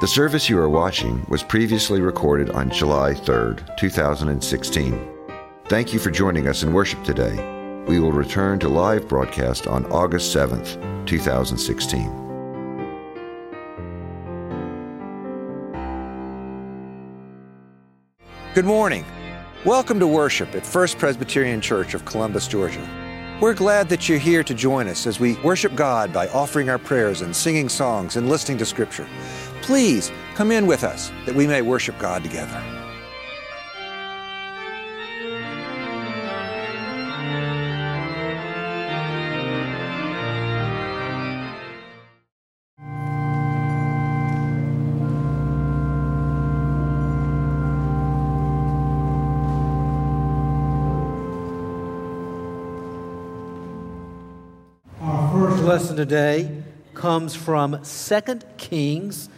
The service you are watching was previously recorded on July 3rd, 2016. Thank you for joining us in worship today. We will return to live broadcast on August 7th, 2016. Good morning. Welcome to worship at First Presbyterian Church of Columbus, Georgia. We're glad that you're here to join us as we worship God by offering our prayers and singing songs and listening to Scripture. Please come in with us that we may worship God together. Our first lesson today comes from 2 Kings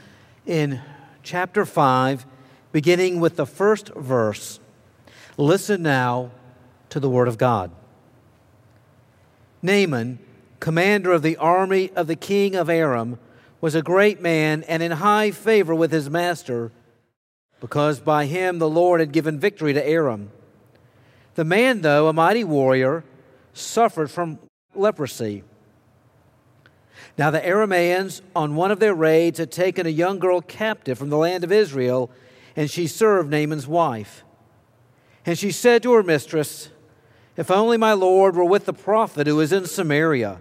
in chapter 5, beginning with the first verse. Listen now to the word of God. Naaman, commander of the army of the king of Aram, was a great man and in high favor with his master, because by him the Lord had given victory to Aram. The man, though a mighty warrior, suffered from leprosy. Now, the Aramaeans, on one of their raids, had taken a young girl captive from the land of Israel, and she served Naaman's wife. And she said to her mistress, If only my Lord were with the prophet who is in Samaria,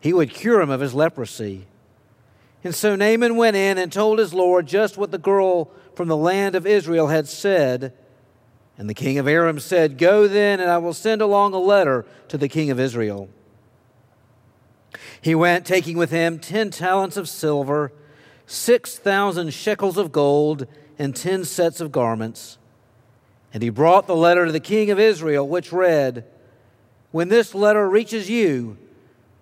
he would cure him of his leprosy. And so Naaman went in and told his Lord just what the girl from the land of Israel had said. And the king of Aram said, Go then, and I will send along a letter to the king of Israel. He went, taking with him ten talents of silver, six thousand shekels of gold, and ten sets of garments. And he brought the letter to the king of Israel, which read, When this letter reaches you,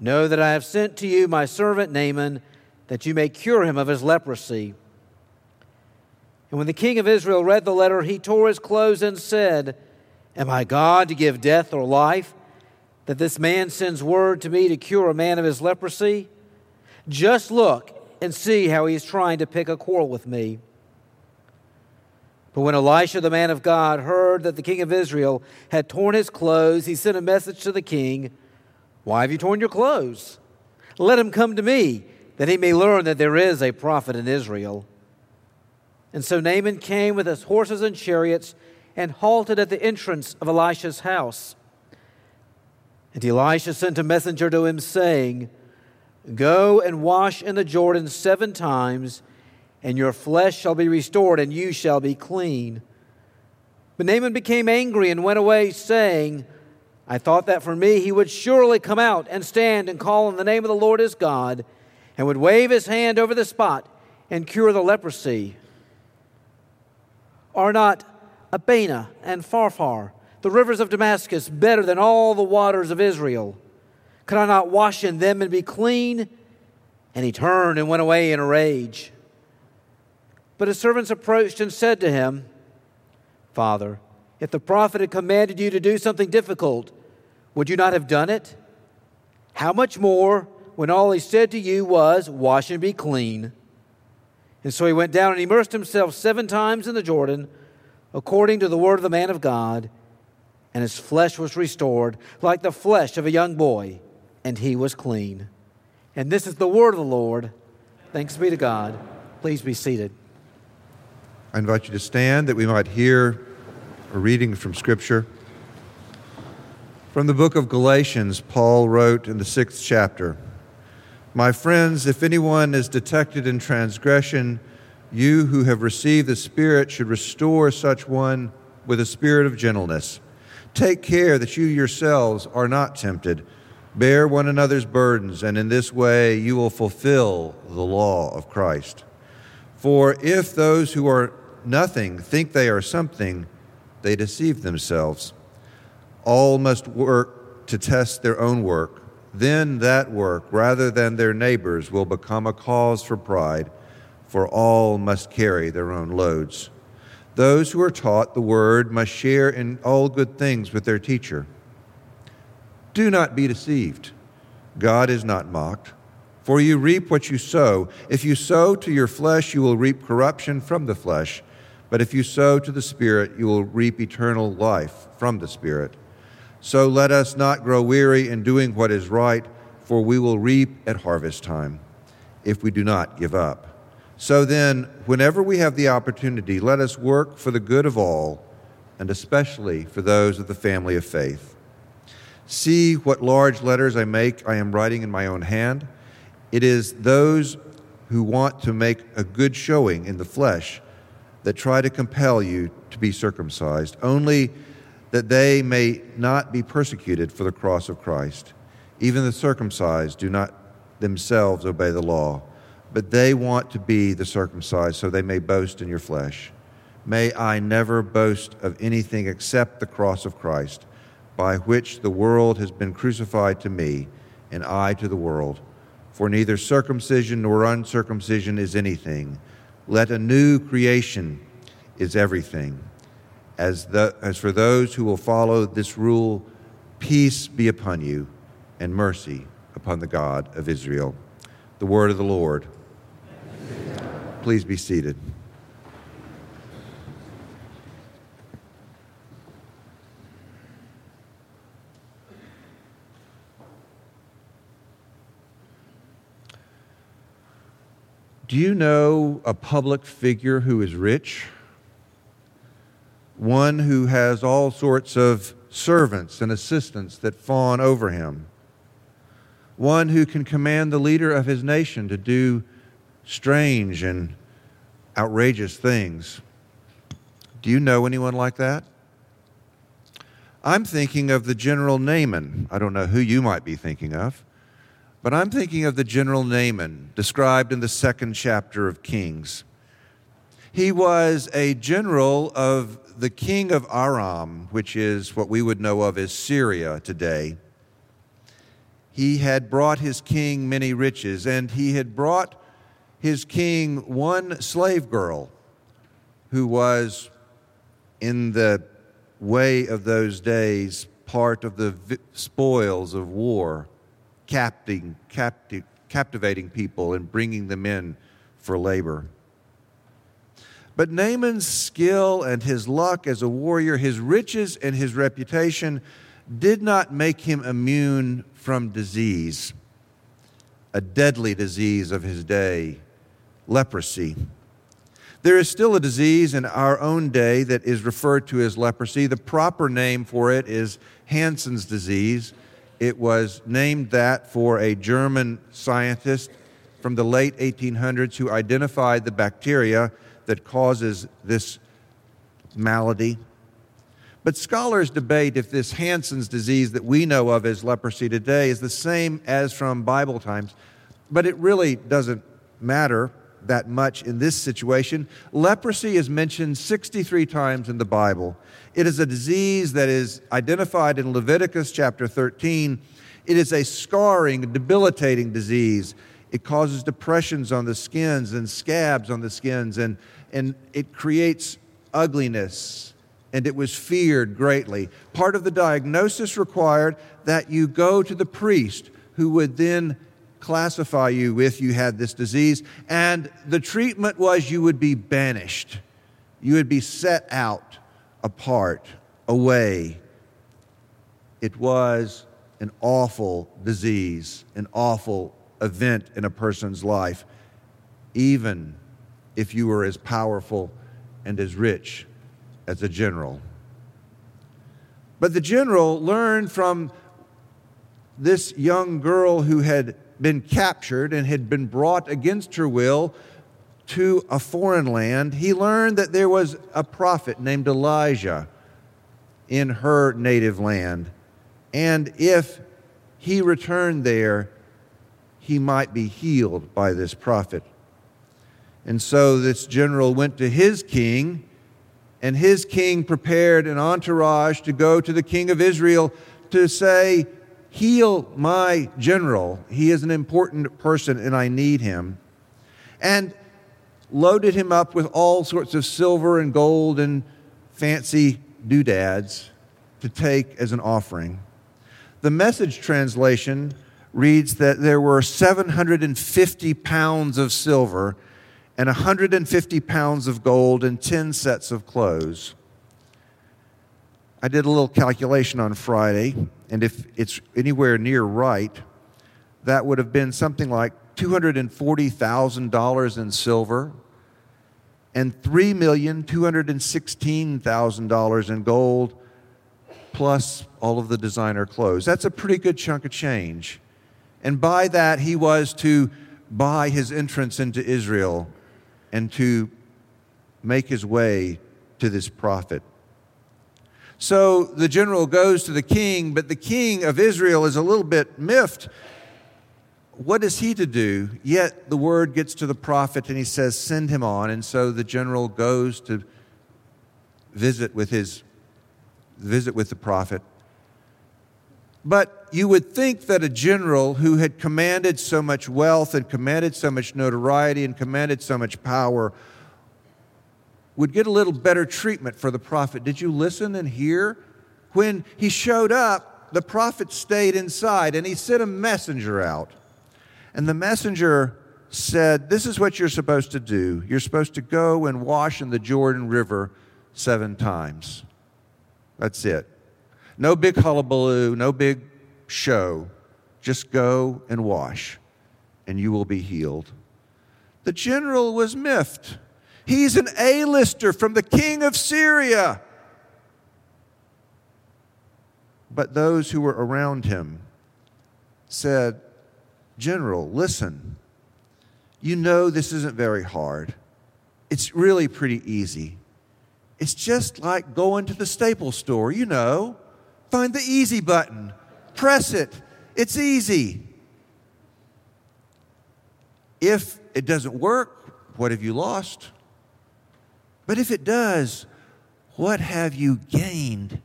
know that I have sent to you my servant Naaman, that you may cure him of his leprosy. And when the king of Israel read the letter, he tore his clothes and said, Am I God to give death or life? That this man sends word to me to cure a man of his leprosy? Just look and see how he is trying to pick a quarrel with me. But when Elisha, the man of God, heard that the king of Israel had torn his clothes, he sent a message to the king Why have you torn your clothes? Let him come to me, that he may learn that there is a prophet in Israel. And so Naaman came with his horses and chariots and halted at the entrance of Elisha's house. And Elisha sent a messenger to him, saying, Go and wash in the Jordan seven times, and your flesh shall be restored, and you shall be clean. But Naaman became angry and went away, saying, I thought that for me he would surely come out and stand and call on the name of the Lord his God, and would wave his hand over the spot and cure the leprosy. Are not Abana and Pharpar, the rivers of Damascus, better than all the waters of Israel? Could I not wash in them and be clean? And he turned and went away in a rage. But his servants approached and said to him, Father, if the prophet had commanded you to do something difficult, would you not have done it? How much more when all he said to you was, Wash and be clean? And so he went down and immersed himself seven times in the Jordan, according to the word of the man of God, and his flesh was restored like the flesh of a young boy, and he was clean. And this is the word of the Lord. Thanks be to God. Please be seated. I invite you to stand that we might hear a reading from Scripture. From the book of Galatians, Paul wrote in the sixth chapter My friends, if anyone is detected in transgression, you who have received the Spirit should restore such one with a spirit of gentleness. Take care that you yourselves are not tempted. Bear one another's burdens, and in this way you will fulfill the law of Christ. For if those who are nothing think they are something, they deceive themselves. All must work to test their own work. Then that work, rather than their neighbors, will become a cause for pride, for all must carry their own loads. Those who are taught the word must share in all good things with their teacher. Do not be deceived. God is not mocked. For you reap what you sow. If you sow to your flesh, you will reap corruption from the flesh. But if you sow to the Spirit, you will reap eternal life from the Spirit. So let us not grow weary in doing what is right, for we will reap at harvest time if we do not give up. So then, whenever we have the opportunity, let us work for the good of all, and especially for those of the family of faith. See what large letters I make, I am writing in my own hand. It is those who want to make a good showing in the flesh that try to compel you to be circumcised, only that they may not be persecuted for the cross of Christ. Even the circumcised do not themselves obey the law, but they want to be the circumcised so they may boast in your flesh. May I never boast of anything except the cross of Christ, by which the world has been crucified to me, and I to the world. For neither circumcision nor uncircumcision is anything. Let a new creation is everything. As, the, as for those who will follow this rule, peace be upon you and mercy upon the God of Israel. The word of the Lord. Please be seated. Do you know a public figure who is rich? One who has all sorts of servants and assistants that fawn over him. One who can command the leader of his nation to do strange and outrageous things. Do you know anyone like that? I'm thinking of the General Naaman. I don't know who you might be thinking of. But I'm thinking of the general Naaman, described in the second chapter of Kings. He was a general of the king of Aram, which is what we would know of as Syria today. He had brought his king many riches, and he had brought his king one slave girl who was, in the way of those days, part of the spoils of war capting, capti- captivating people and bringing them in for labor. But Naaman's skill and his luck as a warrior, his riches and his reputation did not make him immune from disease, a deadly disease of his day, leprosy. There is still a disease in our own day that is referred to as leprosy. The proper name for it is Hansen's disease. It was named that for a German scientist from the late 1800s who identified the bacteria that causes this malady. But scholars debate if this Hansen's disease that we know of as leprosy today is the same as from Bible times, but it really doesn't matter that much in this situation. Leprosy is mentioned 63 times in the Bible. It is a disease that is identified in Leviticus chapter 13. It is a scarring, debilitating disease. It causes depressions on the skins and scabs on the skins, and, and it creates ugliness. And it was feared greatly. Part of the diagnosis required that you go to the priest who would then classify you if you had this disease. And the treatment was you would be banished, you would be set out apart, away. It was an awful disease, an awful event in a person's life, even if you were as powerful and as rich as a general. But the general learned from this young girl who had been captured and had been brought against her will to a foreign land, he learned that there was a prophet named Elijah in her native land. And if he returned there, he might be healed by this prophet. And so this general went to his king, and his king prepared an entourage to go to the king of Israel to say, Heal my general. He is an important person, and I need him. And loaded him up with all sorts of silver and gold and fancy doodads to take as an offering. The message translation reads that there were 750 pounds of silver and 150 pounds of gold and 10 sets of clothes. I did a little calculation on Friday, and if it's anywhere near right, that would have been something like $240,000 in silver and $3,216,000 in gold, plus all of the designer clothes. That's a pretty good chunk of change. And by that, he was to buy his entrance into Israel and to make his way to this prophet. So the general goes to the king, but the king of Israel is a little bit miffed. What is he to do? Yet the word gets to the prophet and he says, Send him on. And so the general goes to visit with his visit with the prophet. But you would think that a general who had commanded so much wealth and commanded so much notoriety and commanded so much power would get a little better treatment for the prophet. Did you listen and hear? When he showed up, the prophet stayed inside and he sent a messenger out. And the messenger said, This is what you're supposed to do. You're supposed to go and wash in the Jordan River seven times. That's it. No big hullabaloo, no big show. Just go and wash, and you will be healed. The general was miffed. He's an A-lister from the king of Syria. But those who were around him said, General, listen. You know this isn't very hard. It's really pretty easy. It's just like going to the staple store, you know. Find the easy button, press it. It's easy. If it doesn't work, what have you lost? But if it does, what have you gained?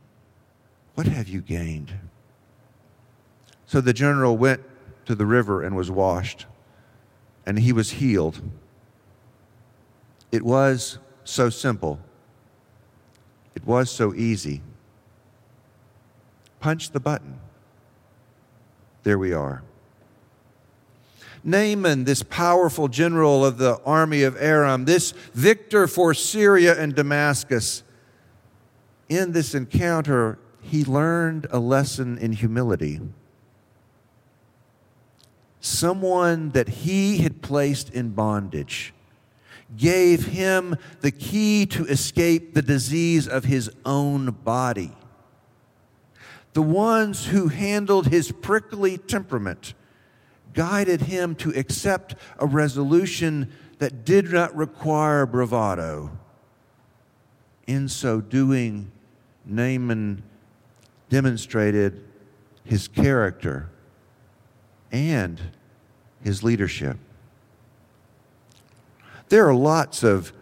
What have you gained? So the general went to the river and was washed, and he was healed. It was so simple, it was so easy. Punch the button. There we are. Naaman, this powerful general of the army of Aram, this victor for Syria and Damascus, in this encounter, he learned a lesson in humility. Someone that he had placed in bondage gave him the key to escape the disease of his own body. The ones who handled his prickly temperament guided him to accept a resolution that did not require bravado. In so doing, Naaman demonstrated his character and his leadership. There are lots of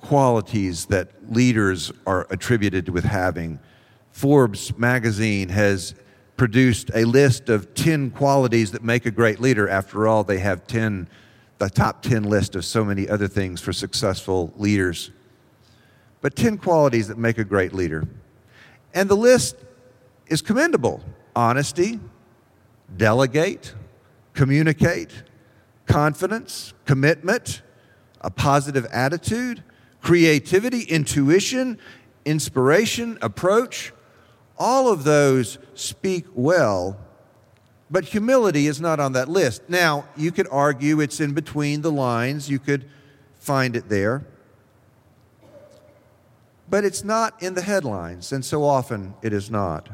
qualities that leaders are attributed with having. Forbes magazine has produced a list of 10 qualities that make a great leader. After all, they have 10, the top 10 list of so many other things for successful leaders. But 10 qualities that make a great leader. And the list is commendable honesty, delegate, communicate, confidence, commitment, a positive attitude, creativity, intuition, inspiration, approach, all of those speak well, but humility is not on that list. Now, you could argue it's in between the lines, you could find it there. But it's not in the headlines, and so often it is not.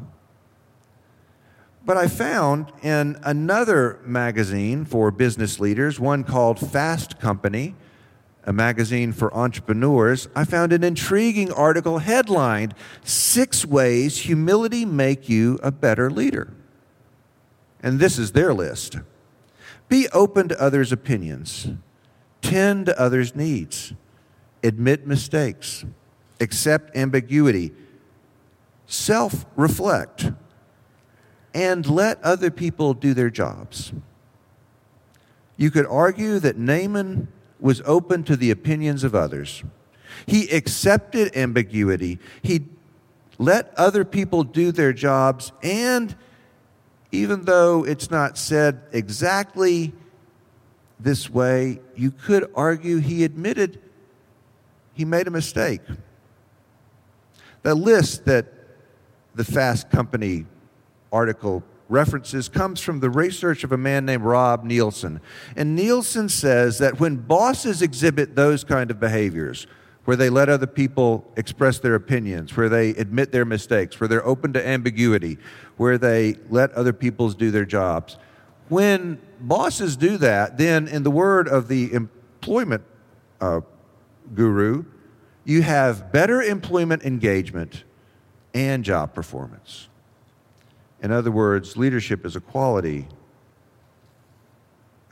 But I found in another magazine for business leaders, one called Fast Company, a magazine for entrepreneurs, I found an intriguing article headlined Six Ways Humility Make You a Better Leader. And this is their list. Be open to others' opinions. Tend to others' needs. Admit mistakes. Accept ambiguity. Self reflect. And let other people do their jobs. You could argue that Naaman was open to the opinions of others. He accepted ambiguity. He let other people do their jobs, and even though it's not said exactly this way, you could argue he admitted he made a mistake. The list that the Fast Company article references comes from the research of a man named Rob Nielsen. And Nielsen says that when bosses exhibit those kind of behaviors, where they let other people express their opinions, where they admit their mistakes, where they're open to ambiguity, where they let other people do their jobs. When bosses do that, then, in the word of the employment uh, guru, you have better employment engagement and job performance. In other words, leadership is a quality,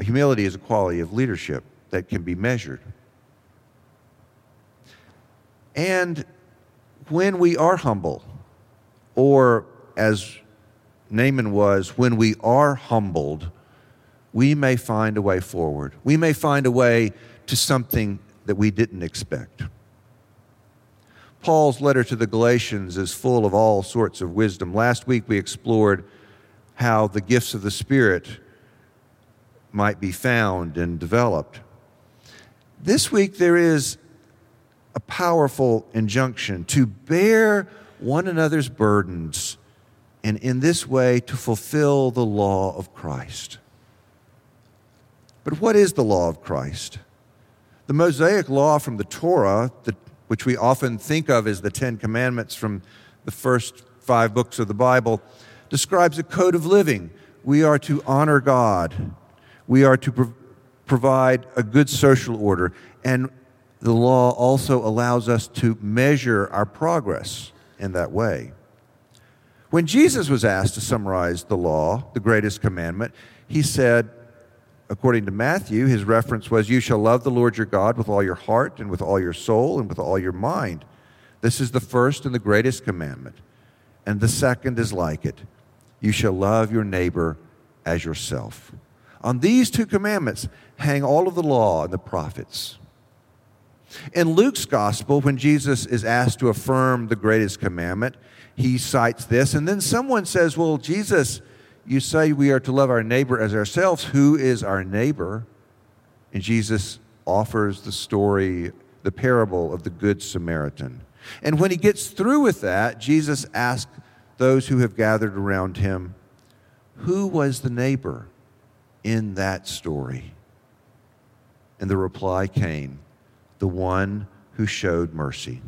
humility is a quality of leadership that can be measured. And when we are humble, or as Naaman was, when we are humbled, we may find a way forward. We may find a way to something that we didn't expect. Paul's letter to the Galatians is full of all sorts of wisdom. Last week we explored how the gifts of the Spirit might be found and developed. This week there is a powerful injunction to bear one another's burdens and in this way to fulfill the law of Christ. But what is the law of Christ? The Mosaic law from the Torah, the which we often think of as the Ten Commandments from the first five books of the Bible, describes a code of living. We are to honor God, we are to pro- provide a good social order, and the law also allows us to measure our progress in that way. When Jesus was asked to summarize the law, the greatest commandment, he said, according to Matthew, his reference was, You shall love the Lord your God with all your heart and with all your soul and with all your mind. This is the first and the greatest commandment. And the second is like it You shall love your neighbor as yourself. On these two commandments hang all of the law and the prophets. In Luke's gospel, when Jesus is asked to affirm the greatest commandment, he cites this. And then someone says, Well, Jesus, you say we are to love our neighbor as ourselves. Who is our neighbor? And Jesus offers the story, the parable of the Good Samaritan. And when he gets through with that, Jesus asks those who have gathered around him, Who was the neighbor in that story? And the reply came, The one who showed mercy.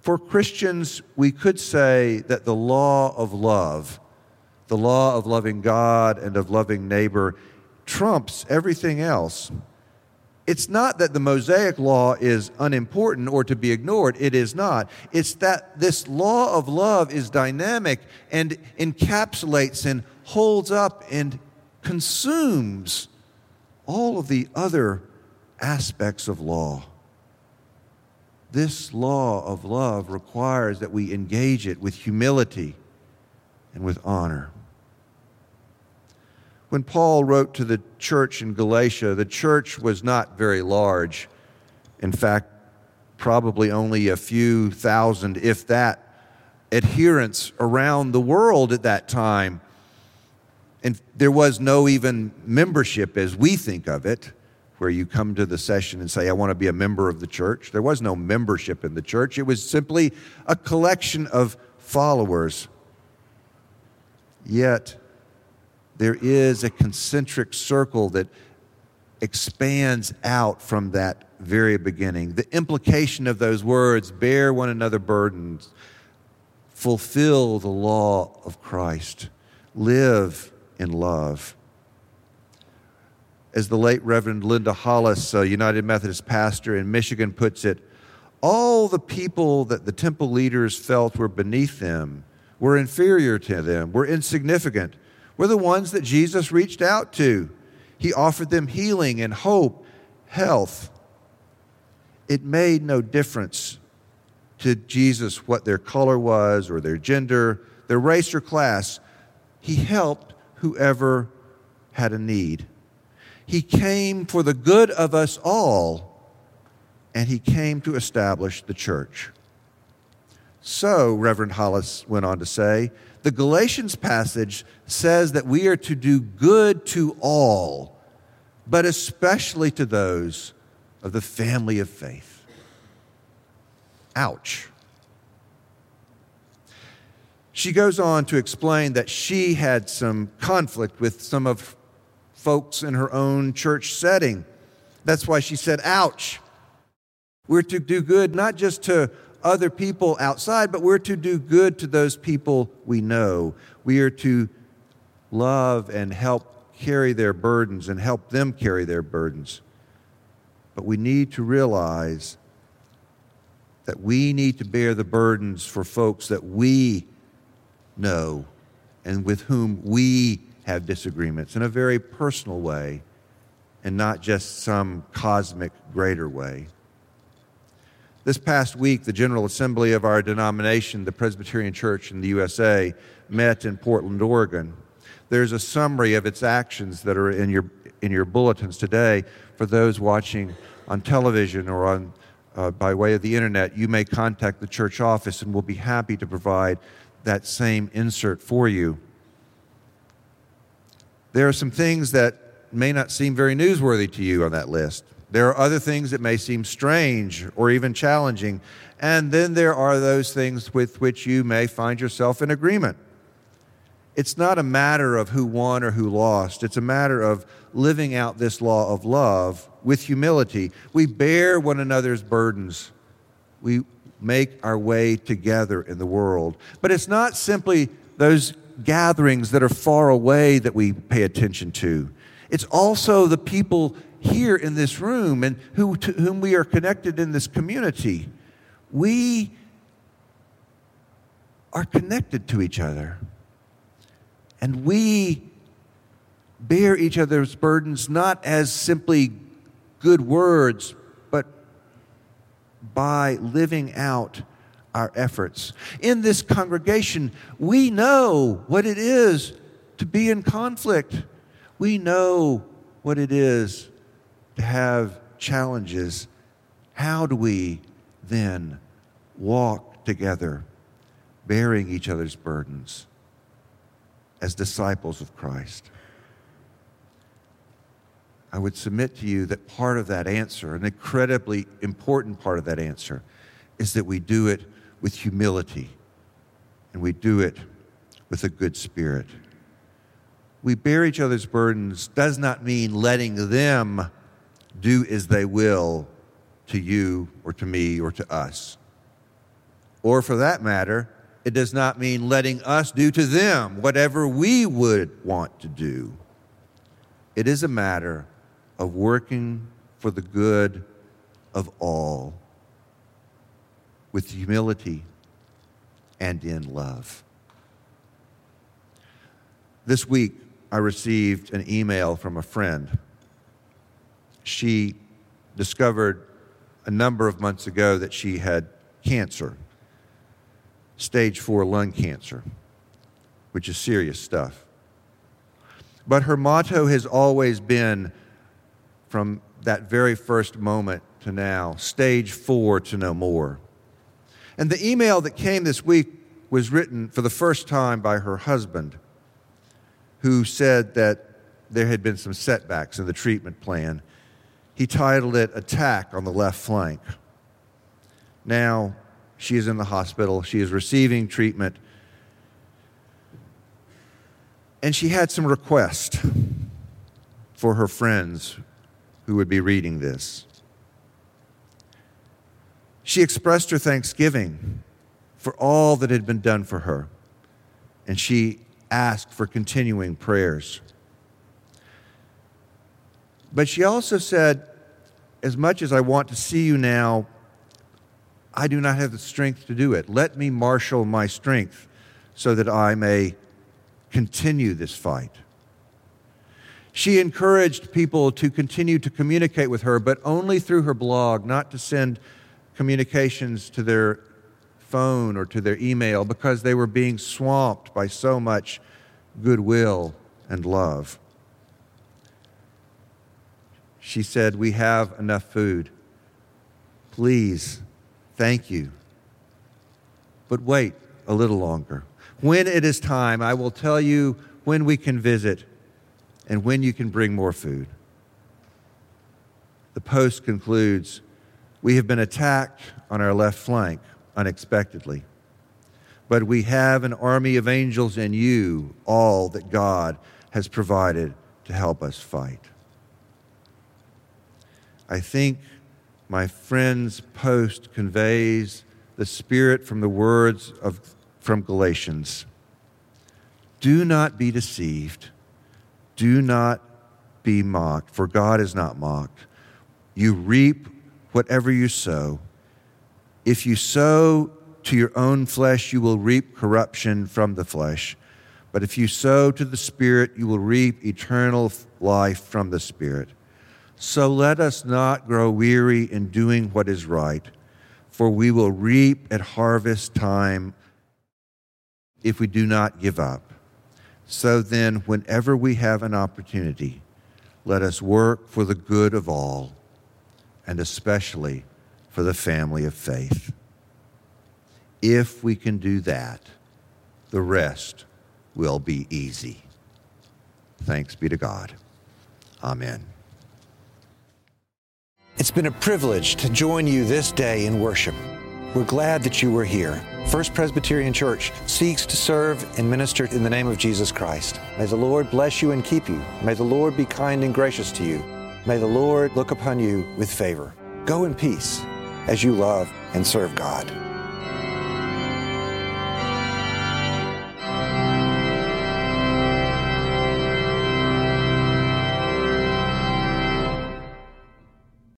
For Christians, we could say that the law of love the law of loving God and of loving neighbor trumps everything else. It's not that the Mosaic law is unimportant or to be ignored. It is not. It's that this law of love is dynamic and encapsulates and holds up and consumes all of the other aspects of law. This law of love requires that we engage it with humility and with honor. When Paul wrote to the church in Galatia, the church was not very large. In fact, probably only a few thousand, if that, adherents around the world at that time. And there was no even membership as we think of it, where you come to the session and say, I want to be a member of the church. There was no membership in the church, it was simply a collection of followers Yet, there is a concentric circle that expands out from that very beginning. The implication of those words bear one another burdens, fulfill the law of Christ, live in love. As the late Reverend Linda Hollies, a United Methodist pastor in Michigan, puts it, all the people that the temple leaders felt were beneath them we're inferior to them. We're insignificant. We're the ones that Jesus reached out to. He offered them healing and hope, health. It made no difference to Jesus what their color was or their gender, their race or class. He helped whoever had a need. He came for the good of us all, and he came to establish the church. So, Reverend Hollies went on to say, the Galatians passage says that we are to do good to all, but especially to those of the family of faith. Ouch. She goes on to explain that she had some conflict with some of folks in her own church setting. That's why she said, ouch. We're to do good not just to other people outside, but we're to do good to those people we know. We are to love and help carry their burdens and help them carry their burdens. But we need to realize that we need to bear the burdens for folks that we know and with whom we have disagreements in a very personal way and not just some cosmic greater way. This past week, the General Assembly of our denomination, the Presbyterian Church in the USA, met in Portland, Oregon. There's a summary of its actions that are in your, in your bulletins today. For those watching on television or on, uh, by way of the internet, you may contact the church office and we'll be happy to provide that same insert for you. There are some things that may not seem very newsworthy to you on that list. There are other things that may seem strange or even challenging. And then there are those things with which you may find yourself in agreement. It's not a matter of who won or who lost. It's a matter of living out this law of love with humility. We bear one another's burdens. We make our way together in the world. But it's not simply those gatherings that are far away that we pay attention to. It's also the people here in this room and who, to whom we are connected in this community. We are connected to each other. And we bear each other's burdens not as simply good words, but by living out our efforts. In this congregation, we know what it is to be in conflict. We know what it is to have challenges, how do we then walk together, bearing each other's burdens as disciples of Christ? I would submit to you that part of that answer, an incredibly important part of that answer, is that we do it with humility and we do it with a good spirit. We bear each other's burdens does not mean letting them do as they will to you or to me or to us. Or for that matter, it does not mean letting us do to them whatever we would want to do. It is a matter of working for the good of all with humility and in love. This week, I received an email from a friend she discovered a number of months ago that she had cancer, stage four lung cancer, which is serious stuff. But her motto has always been from that very first moment to now stage four to no more. And the email that came this week was written for the first time by her husband, who said that there had been some setbacks in the treatment plan he titled it Attack on the Left Flank. Now, she is in the hospital, she is receiving treatment, and she had some requests for her friends who would be reading this. She expressed her thanksgiving for all that had been done for her, and she asked for continuing prayers. But she also said, As much as I want to see you now, I do not have the strength to do it. Let me marshal my strength so that I may continue this fight. She encouraged people to continue to communicate with her, but only through her blog, not to send communications to their phone or to their email because they were being swamped by so much goodwill and love. She said, We have enough food. Please, thank you. but wait a little longer. When it is time, I will tell you when we can visit and when you can bring more food. The post concludes We have been attacked on our left flank unexpectedly, but we have an army of angels in you, all that God has provided to help us fight. I think my friend's post conveys the spirit from the words of, from Galatians. Do not be deceived. Do not be mocked, for God is not mocked. You reap whatever you sow. If you sow to your own flesh, you will reap corruption from the flesh. But if you sow to the Spirit, you will reap eternal life from the Spirit. So let us not grow weary in doing what is right, for we will reap at harvest time if we do not give up. So then, whenever we have an opportunity, let us work for the good of all, and especially for the family of faith. If we can do that, the rest will be easy. Thanks be to God. Amen. It's been a privilege to join you this day in worship. We're glad that you were here. First Presbyterian Church seeks to serve and minister in the name of Jesus Christ. May the Lord bless you and keep you. May the Lord be kind and gracious to you. May the Lord look upon you with favor. Go in peace as you love and serve God.